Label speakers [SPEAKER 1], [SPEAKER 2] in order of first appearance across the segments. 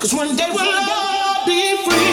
[SPEAKER 1] Cause one day we'll all be free.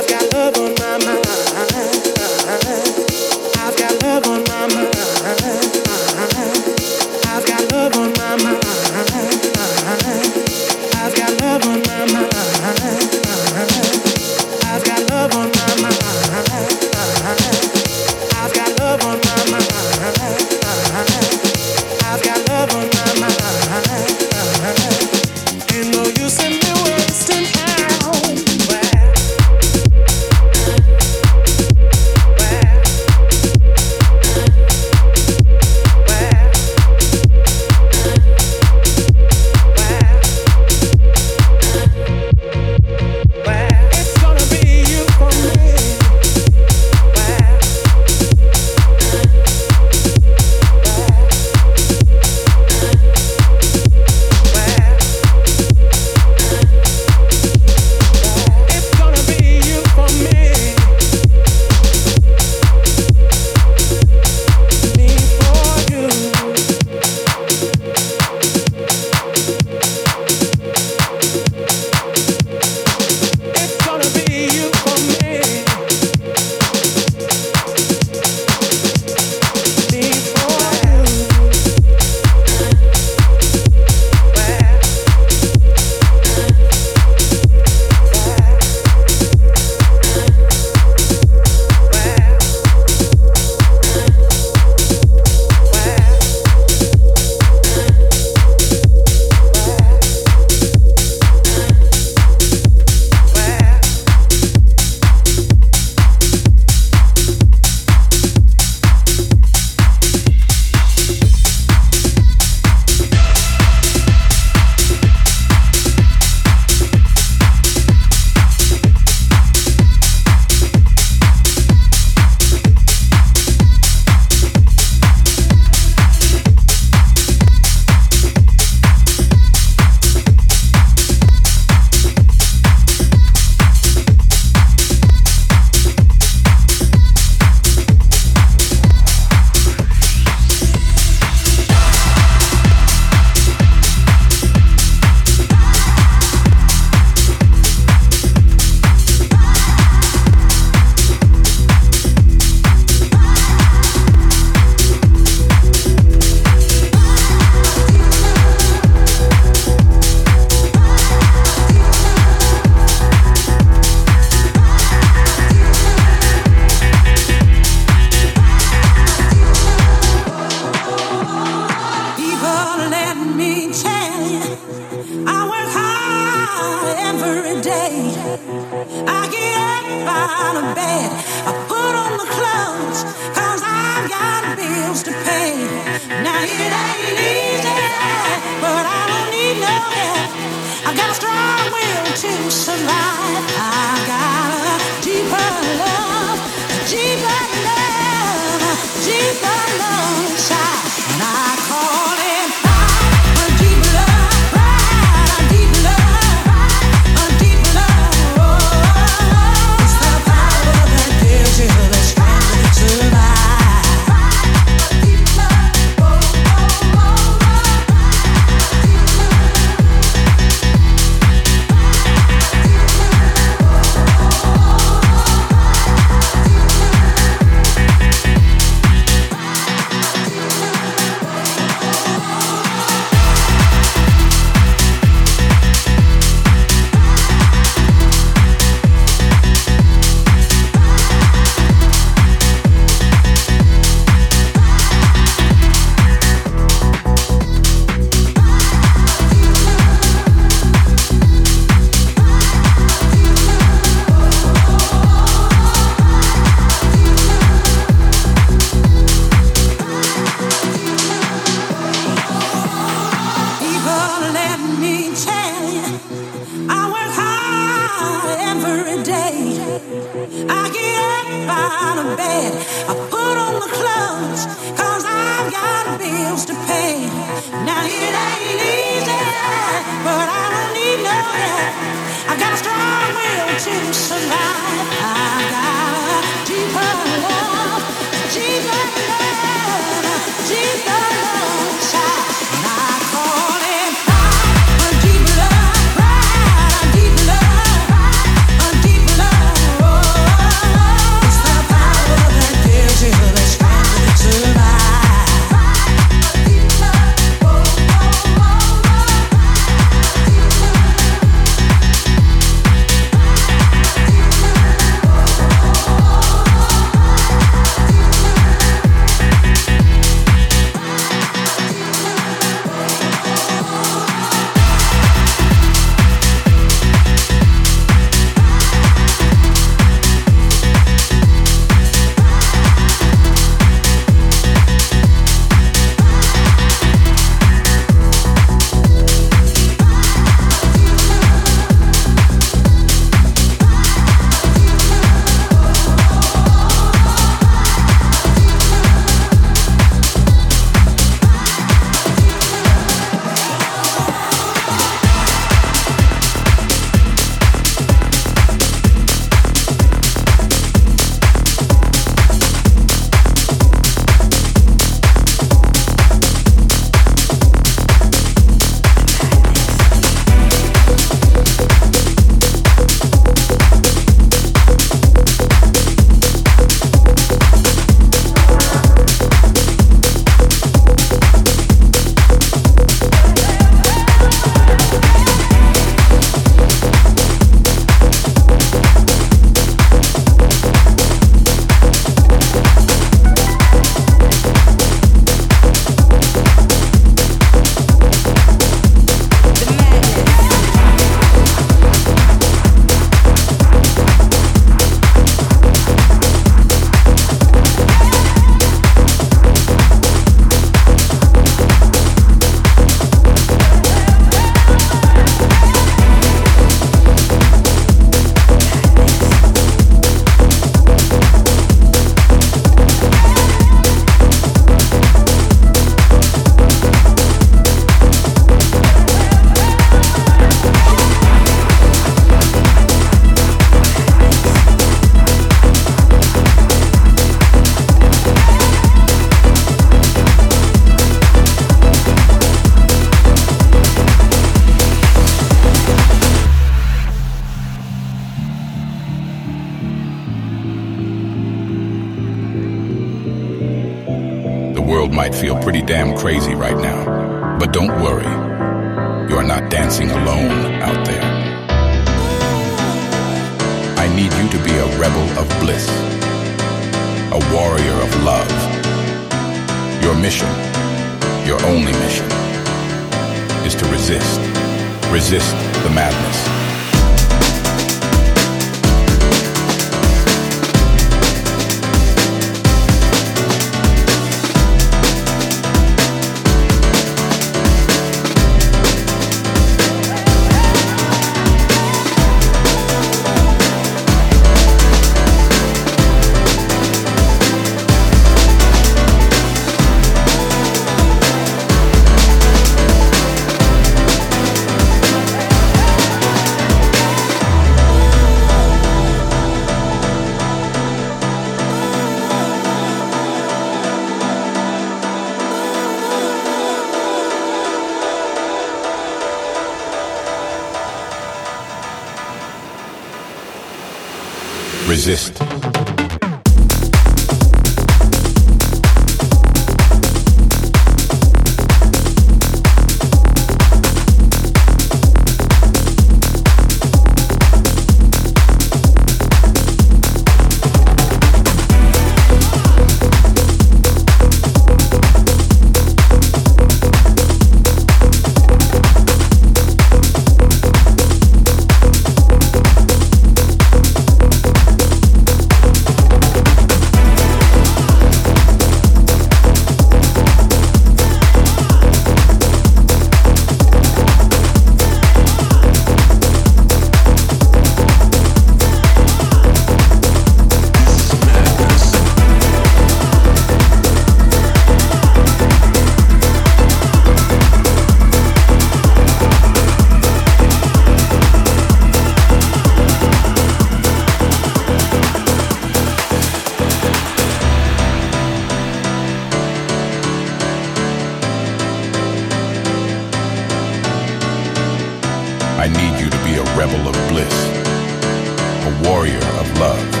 [SPEAKER 2] a warrior of love.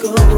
[SPEAKER 3] go.